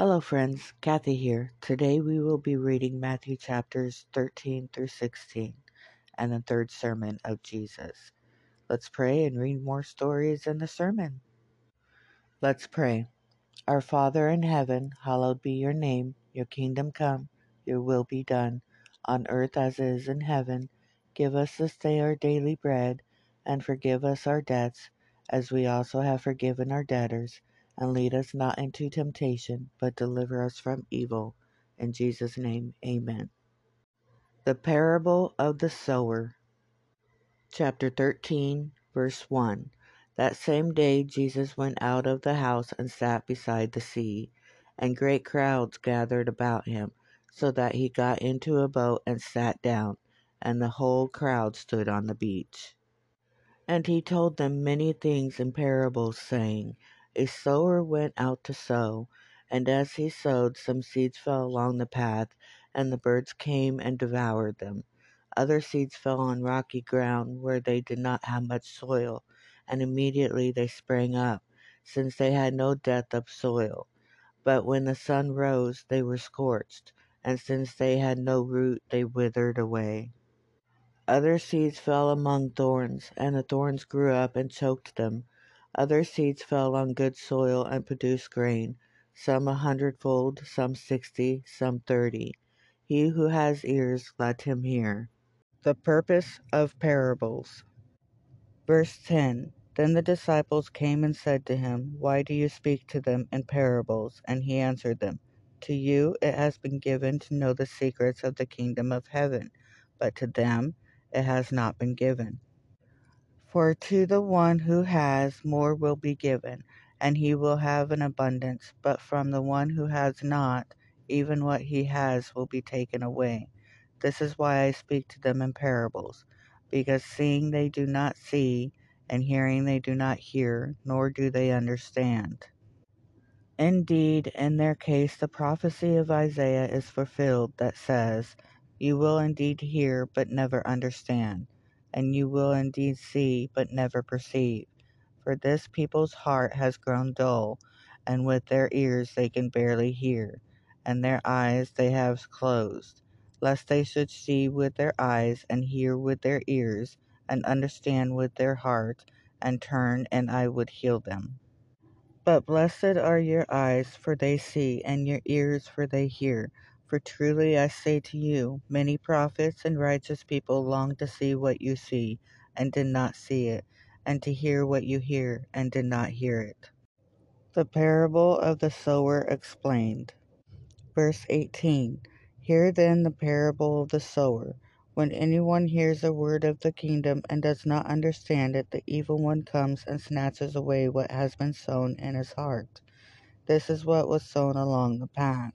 Hello, friends. Cathy here. Today we will be reading Matthew chapters 13 through 16 and the third sermon of Jesus. Let's pray and read more stories in the sermon. Let's pray. Our Father in heaven, hallowed be your name. Your kingdom come, your will be done, on earth as it is in heaven. Give us this day our daily bread, and forgive us our debts, as we also have forgiven our debtors and lead us not into temptation, but deliver us from evil. In Jesus' name, amen. The Parable of the Sower, chapter 13, verse 1. That same day Jesus went out of the house and sat beside the sea, and great crowds gathered about him, so that he got into a boat and sat down, and the whole crowd stood on the beach. And he told them many things in parables, saying, a sower went out to sow, and as he sowed some seeds fell along the path, and the birds came and devoured them. Other seeds fell on rocky ground where they did not have much soil, and immediately they sprang up, since they had no depth of soil. But when the sun rose they were scorched, and since they had no root they withered away. Other seeds fell among thorns, and the thorns grew up and choked them. Other seeds fell on good soil and produced grain, some a hundredfold, some sixty, some thirty. He who has ears, let him hear. The purpose of parables. Verse 10 Then the disciples came and said to him, Why do you speak to them in parables? And he answered them, To you it has been given to know the secrets of the kingdom of heaven, but to them it has not been given. For to the one who has, more will be given, and he will have an abundance. But from the one who has not, even what he has will be taken away. This is why I speak to them in parables, because seeing they do not see, and hearing they do not hear, nor do they understand. Indeed, in their case, the prophecy of Isaiah is fulfilled that says, You will indeed hear, but never understand and you will indeed see, but never perceive. For this people's heart has grown dull, and with their ears they can barely hear, and their eyes they have closed, lest they should see with their eyes, and hear with their ears, and understand with their heart, and turn, and I would heal them. But blessed are your eyes, for they see, and your ears, for they hear. For truly I say to you, many prophets and righteous people longed to see what you see, and did not see it, and to hear what you hear, and did not hear it. The parable of the sower explained. Verse 18 Hear then the parable of the sower. When anyone hears a word of the kingdom and does not understand it, the evil one comes and snatches away what has been sown in his heart. This is what was sown along the path.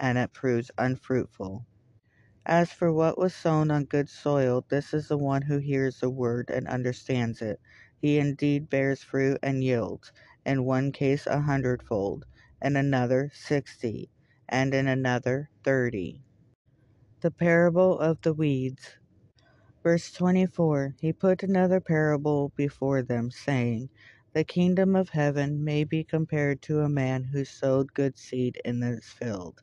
and it proves unfruitful. As for what was sown on good soil, this is the one who hears the word and understands it. He indeed bears fruit and yields, in one case a hundredfold, in another sixty, and in another thirty. The parable of the weeds. Verse 24 He put another parable before them, saying, The kingdom of heaven may be compared to a man who sowed good seed in his field.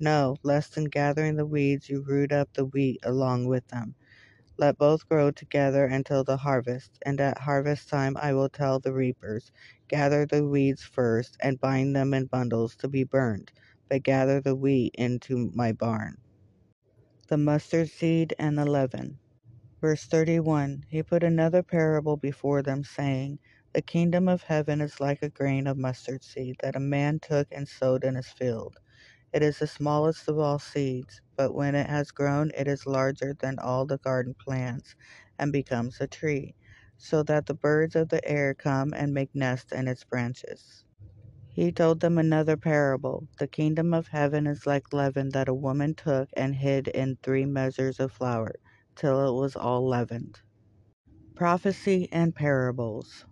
no, less than gathering the weeds you root up the wheat along with them. Let both grow together until the harvest, and at harvest time I will tell the reapers, Gather the weeds first, and bind them in bundles to be burned, but gather the wheat into my barn. The mustard seed and the leaven. Verse 31 He put another parable before them, saying, The kingdom of heaven is like a grain of mustard seed that a man took and sowed in his field. It is the smallest of all seeds, but when it has grown, it is larger than all the garden plants and becomes a tree, so that the birds of the air come and make nests in its branches. He told them another parable. The kingdom of heaven is like leaven that a woman took and hid in three measures of flour till it was all leavened. Prophecy and parables.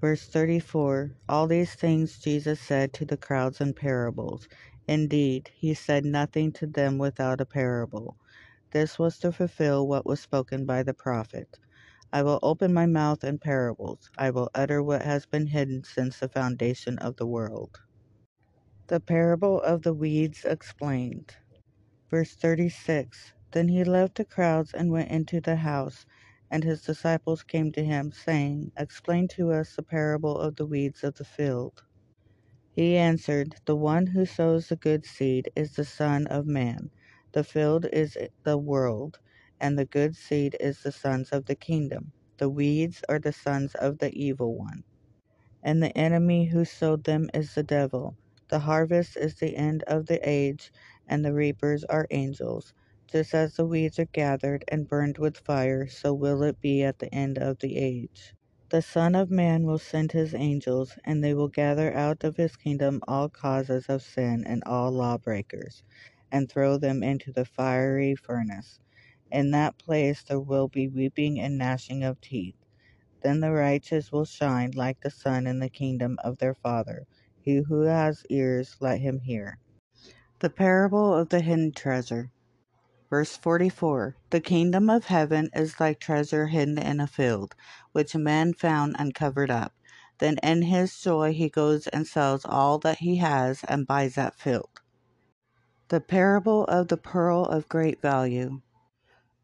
Verse 34 All these things Jesus said to the crowds in parables. Indeed, he said nothing to them without a parable. This was to fulfill what was spoken by the prophet. I will open my mouth in parables. I will utter what has been hidden since the foundation of the world. The parable of the weeds explained. Verse 36 then he left the crowds and went into the house. And his disciples came to him, saying, Explain to us the parable of the weeds of the field. He answered, The one who sows the good seed is the Son of Man. The field is the world, and the good seed is the sons of the kingdom. The weeds are the sons of the evil one. And the enemy who sowed them is the devil. The harvest is the end of the age, and the reapers are angels. Just as the weeds are gathered and burned with fire, so will it be at the end of the age. The Son of Man will send his angels, and they will gather out of his kingdom all causes of sin and all lawbreakers, and throw them into the fiery furnace. In that place there will be weeping and gnashing of teeth. Then the righteous will shine like the sun in the kingdom of their Father. He who has ears, let him hear. The parable of the hidden treasure. Verse 44 The kingdom of heaven is like treasure hidden in a field, which a man found and covered up. Then in his joy he goes and sells all that he has and buys that field. The parable of the pearl of great value.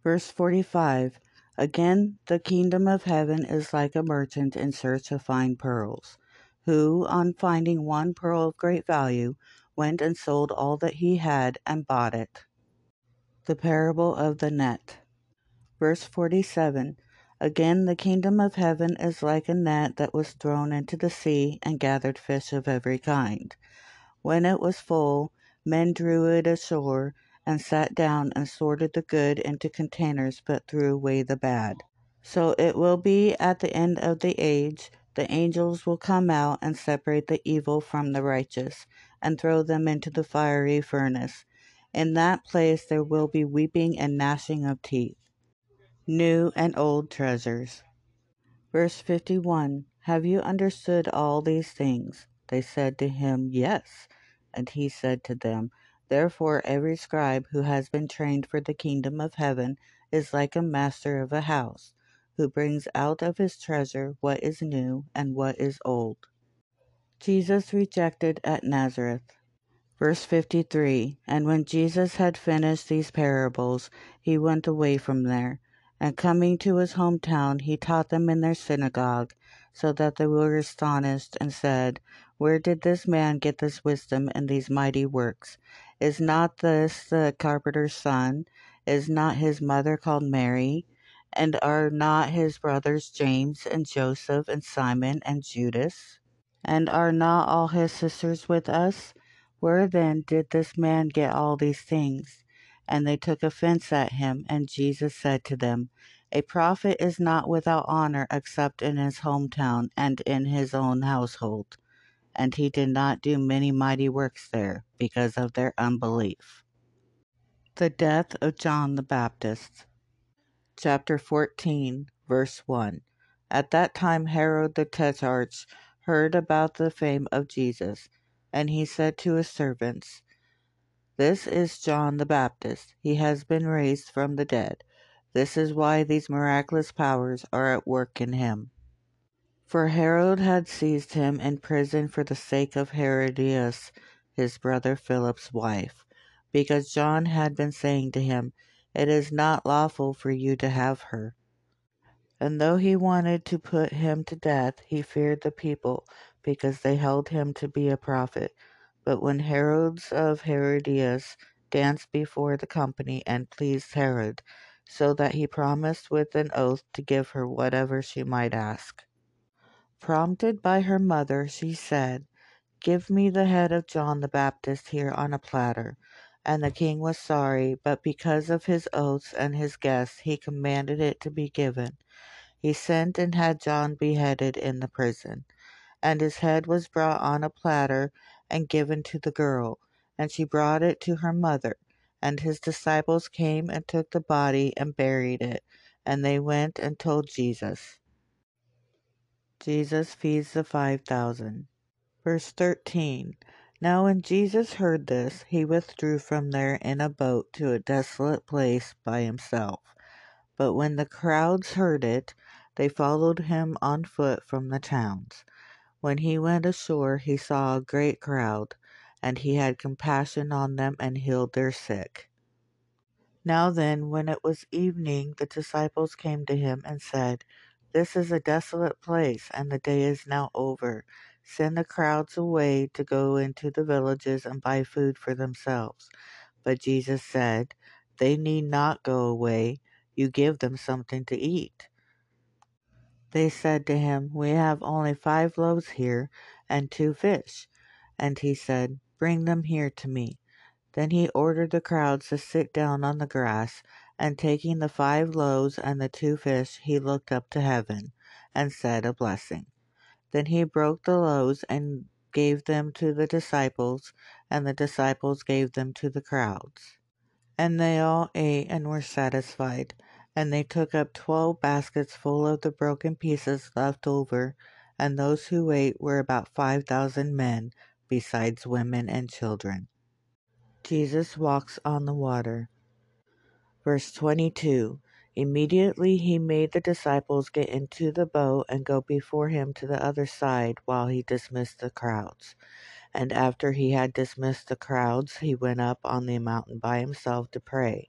Verse 45 Again, the kingdom of heaven is like a merchant in search of fine pearls, who, on finding one pearl of great value, went and sold all that he had and bought it. The parable of the net. Verse 47 Again, the kingdom of heaven is like a net that was thrown into the sea and gathered fish of every kind. When it was full, men drew it ashore and sat down and sorted the good into containers but threw away the bad. So it will be at the end of the age. The angels will come out and separate the evil from the righteous and throw them into the fiery furnace. In that place there will be weeping and gnashing of teeth. New and old treasures. Verse 51 Have you understood all these things? They said to him, Yes. And he said to them, Therefore every scribe who has been trained for the kingdom of heaven is like a master of a house, who brings out of his treasure what is new and what is old. Jesus rejected at Nazareth. Verse 53 And when Jesus had finished these parables, he went away from there. And coming to his hometown, he taught them in their synagogue, so that they were astonished and said, Where did this man get this wisdom and these mighty works? Is not this the carpenter's son? Is not his mother called Mary? And are not his brothers James and Joseph and Simon and Judas? And are not all his sisters with us? Where then did this man get all these things? And they took offense at him. And Jesus said to them, A prophet is not without honor except in his hometown and in his own household. And he did not do many mighty works there because of their unbelief. The death of John the Baptist. Chapter 14, verse 1. At that time Herod the Tetrarch heard about the fame of Jesus and he said to his servants, This is John the Baptist. He has been raised from the dead. This is why these miraculous powers are at work in him. For Herod had seized him in prison for the sake of Herodias, his brother Philip's wife, because John had been saying to him, It is not lawful for you to have her. And though he wanted to put him to death, he feared the people, because they held him to be a prophet. But when Herodes of Herodias danced before the company and pleased Herod, so that he promised with an oath to give her whatever she might ask. Prompted by her mother, she said, Give me the head of John the Baptist here on a platter. And the king was sorry, but because of his oaths and his guests, he commanded it to be given. He sent and had John beheaded in the prison. And his head was brought on a platter and given to the girl, and she brought it to her mother. And his disciples came and took the body and buried it, and they went and told Jesus. Jesus feeds the five thousand. Verse 13 Now when Jesus heard this, he withdrew from there in a boat to a desolate place by himself. But when the crowds heard it, they followed him on foot from the towns. When he went ashore, he saw a great crowd, and he had compassion on them and healed their sick. Now then, when it was evening, the disciples came to him and said, This is a desolate place, and the day is now over. Send the crowds away to go into the villages and buy food for themselves. But Jesus said, They need not go away. You give them something to eat. They said to him, We have only five loaves here and two fish. And he said, Bring them here to me. Then he ordered the crowds to sit down on the grass, and taking the five loaves and the two fish, he looked up to heaven, and said a blessing. Then he broke the loaves and gave them to the disciples, and the disciples gave them to the crowds. And they all ate and were satisfied. And they took up twelve baskets full of the broken pieces left over, and those who ate were about five thousand men, besides women and children. Jesus walks on the water. Verse 22 Immediately he made the disciples get into the boat and go before him to the other side while he dismissed the crowds. And after he had dismissed the crowds, he went up on the mountain by himself to pray.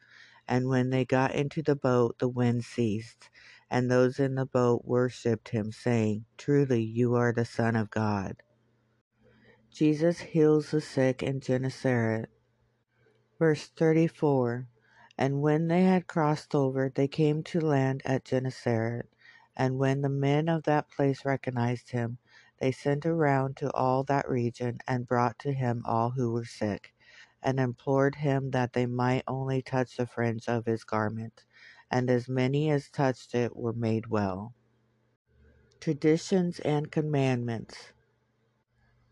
And when they got into the boat, the wind ceased, and those in the boat worshipped him, saying, Truly you are the Son of God. Jesus heals the sick in Gennesaret. Verse 34 And when they had crossed over, they came to land at Gennesaret. And when the men of that place recognized him, they sent around to all that region and brought to him all who were sick and implored him that they might only touch the fringe of his garment, and as many as touched it were made well. Traditions and Commandments.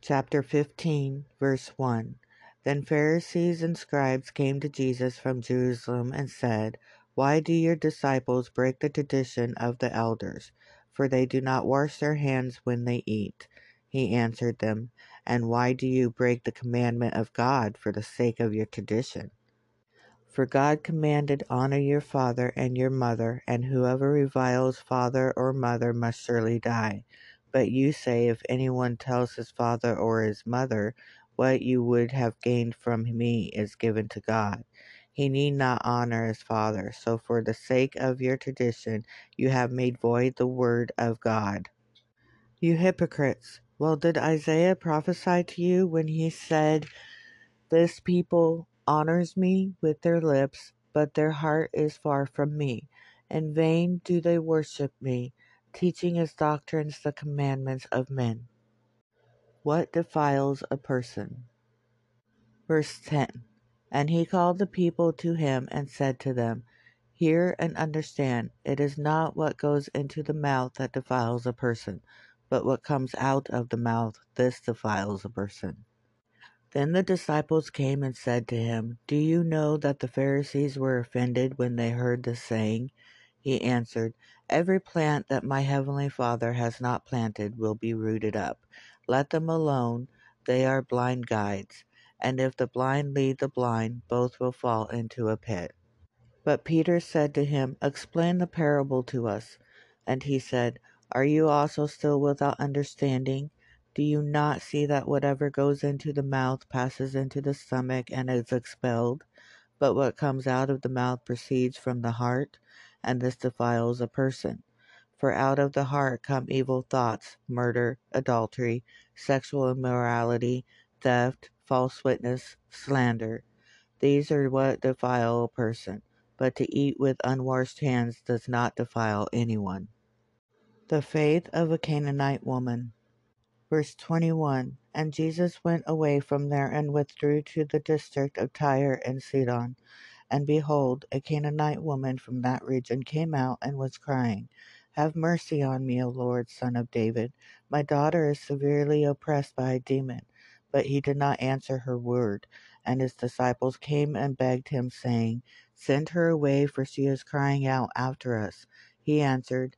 Chapter 15, verse 1. Then Pharisees and scribes came to Jesus from Jerusalem and said, Why do your disciples break the tradition of the elders? For they do not wash their hands when they eat. He answered them, and why do you break the commandment of God for the sake of your tradition? For God commanded, Honor your father and your mother, and whoever reviles father or mother must surely die. But you say, If anyone tells his father or his mother, What you would have gained from me is given to God. He need not honor his father. So, for the sake of your tradition, you have made void the word of God. You hypocrites! Well did Isaiah prophesy to you when he said, This people honors me with their lips, but their heart is far from me. In vain do they worship me, teaching as doctrines the commandments of men. What defiles a person? Verse 10 And he called the people to him and said to them, Hear and understand, it is not what goes into the mouth that defiles a person, but what comes out of the mouth, this defiles a person. Then the disciples came and said to him, Do you know that the Pharisees were offended when they heard this saying? He answered, Every plant that my heavenly Father has not planted will be rooted up. Let them alone, they are blind guides. And if the blind lead the blind, both will fall into a pit. But Peter said to him, Explain the parable to us. And he said, Are you also still without understanding? Do you not see that whatever goes into the mouth passes into the stomach and is expelled? But what comes out of the mouth proceeds from the heart, and this defiles a person. For out of the heart come evil thoughts, murder, adultery, sexual immorality, theft, false witness, slander. These are what defile a person, but to eat with unwashed hands does not defile anyone. The faith of a Canaanite woman. Verse 21 And Jesus went away from there and withdrew to the district of Tyre and Sidon. And behold, a Canaanite woman from that region came out and was crying, Have mercy on me, O Lord, son of David. My daughter is severely oppressed by a demon. But he did not answer her word. And his disciples came and begged him, saying, Send her away, for she is crying out after us. He answered,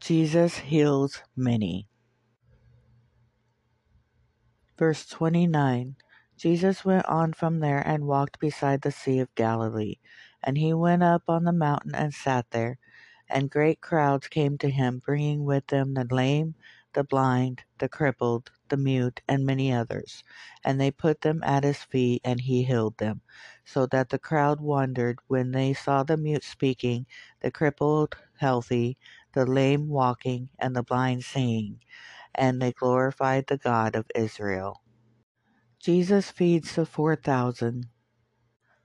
Jesus heals many. Verse 29 Jesus went on from there and walked beside the Sea of Galilee. And he went up on the mountain and sat there. And great crowds came to him, bringing with them the lame, the blind, the crippled, the mute, and many others. And they put them at his feet, and he healed them. So that the crowd wondered when they saw the mute speaking, the crippled healthy, the lame walking, and the blind seeing, and they glorified the God of Israel. Jesus feeds the four thousand.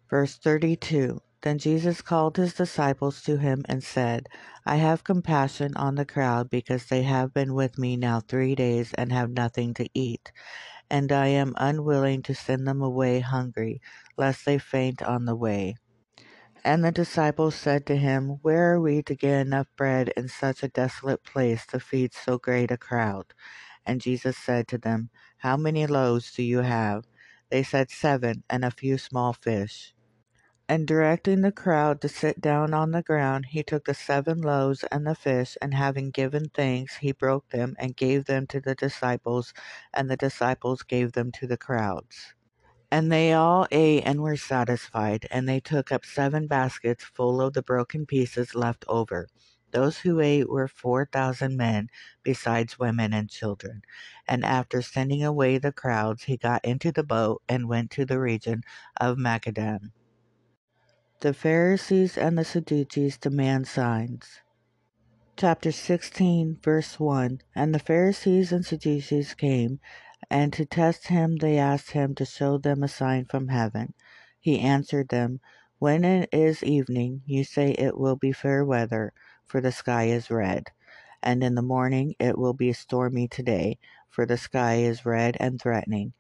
Verse 32 Then Jesus called his disciples to him and said, I have compassion on the crowd because they have been with me now three days and have nothing to eat. And I am unwilling to send them away hungry, lest they faint on the way. And the disciples said to him, Where are we to get enough bread in such a desolate place to feed so great a crowd? And Jesus said to them, How many loaves do you have? They said, Seven, and a few small fish. And directing the crowd to sit down on the ground, he took the seven loaves and the fish, and having given thanks, he broke them and gave them to the disciples, and the disciples gave them to the crowds. And they all ate and were satisfied, and they took up seven baskets full of the broken pieces left over. Those who ate were four thousand men, besides women and children. And after sending away the crowds, he got into the boat and went to the region of Magadan. The Pharisees and the Sadducees demand signs. Chapter 16, verse 1 And the Pharisees and Sadducees came and to test him they asked him to show them a sign from heaven. He answered them, When it is evening, you say it will be fair weather, for the sky is red. And in the morning it will be stormy today, for the sky is red and threatening.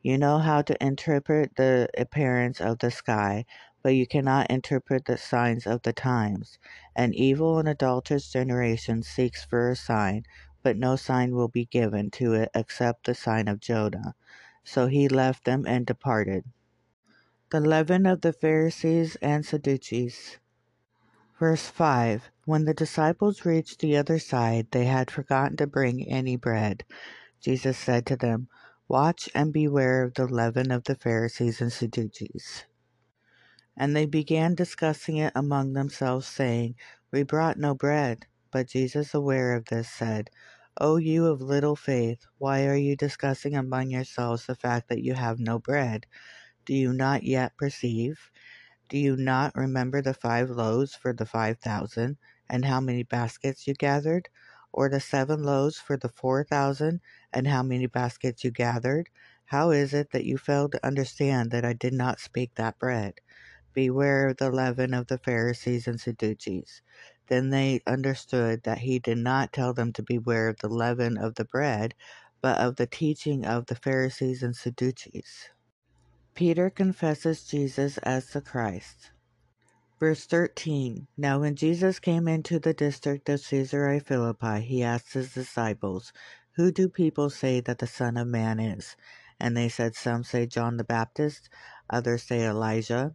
You know how to interpret the appearance of the sky, but you cannot interpret the signs of the times. An evil and adulterous generation seeks for a sign, but no sign will be given to it except the sign of Jonah. So he left them and departed. The leaven of the Pharisees and Sadducees. Verse 5 When the disciples reached the other side, they had forgotten to bring any bread. Jesus said to them, Watch and beware of the leaven of the Pharisees and Sadducees. And they began discussing it among themselves, saying, We brought no bread. But Jesus, aware of this, said, O you of little faith, why are you discussing among yourselves the fact that you have no bread? Do you not yet perceive? Do you not remember the five loaves for the five thousand, and how many baskets you gathered? Or the seven loaves for the four thousand, and how many baskets you gathered? How is it that you fail to understand that I did not speak that bread? Beware of the leaven of the Pharisees and Sadducees. Then they understood that he did not tell them to beware of the leaven of the bread, but of the teaching of the Pharisees and Sadducees. Peter confesses Jesus as the Christ. Verse 13 Now when Jesus came into the district of Caesarea Philippi, he asked his disciples, Who do people say that the Son of Man is? And they said, Some say John the Baptist, others say Elijah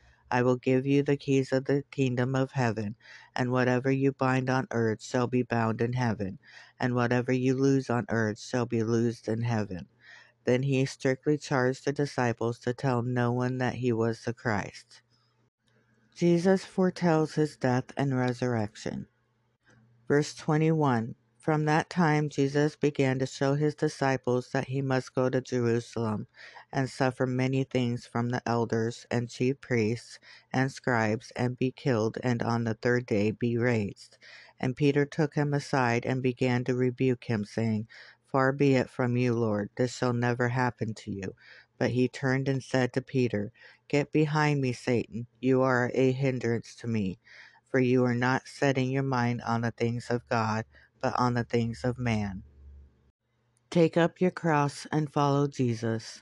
I will give you the keys of the kingdom of heaven, and whatever you bind on earth shall be bound in heaven, and whatever you loose on earth shall be loosed in heaven. Then he strictly charged the disciples to tell no one that he was the Christ. Jesus foretells his death and resurrection. Verse 21 From that time Jesus began to show his disciples that he must go to Jerusalem and suffer many things from the elders and chief priests and scribes, and be killed, and on the third day be raised. And Peter took him aside and began to rebuke him, saying, Far be it from you, Lord, this shall never happen to you. But he turned and said to Peter, Get behind me, Satan, you are a hindrance to me, for you are not setting your mind on the things of God, but on the things of man. Take up your cross and follow Jesus.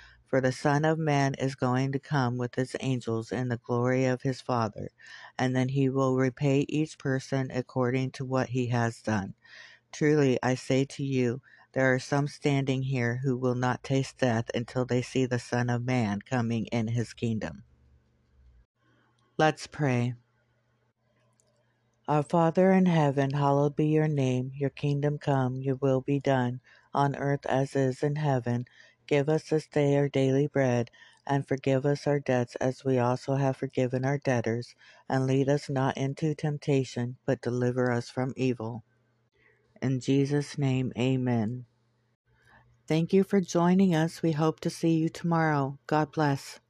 For the Son of Man is going to come with his angels in the glory of his Father, and then he will repay each person according to what he has done. Truly, I say to you, there are some standing here who will not taste death until they see the Son of Man coming in his kingdom. Let's pray. Our Father in heaven, hallowed be your name. Your kingdom come, your will be done, on earth as is in heaven. Give us this day our daily bread, and forgive us our debts as we also have forgiven our debtors. And lead us not into temptation, but deliver us from evil. In Jesus' name, amen. Thank you for joining us. We hope to see you tomorrow. God bless.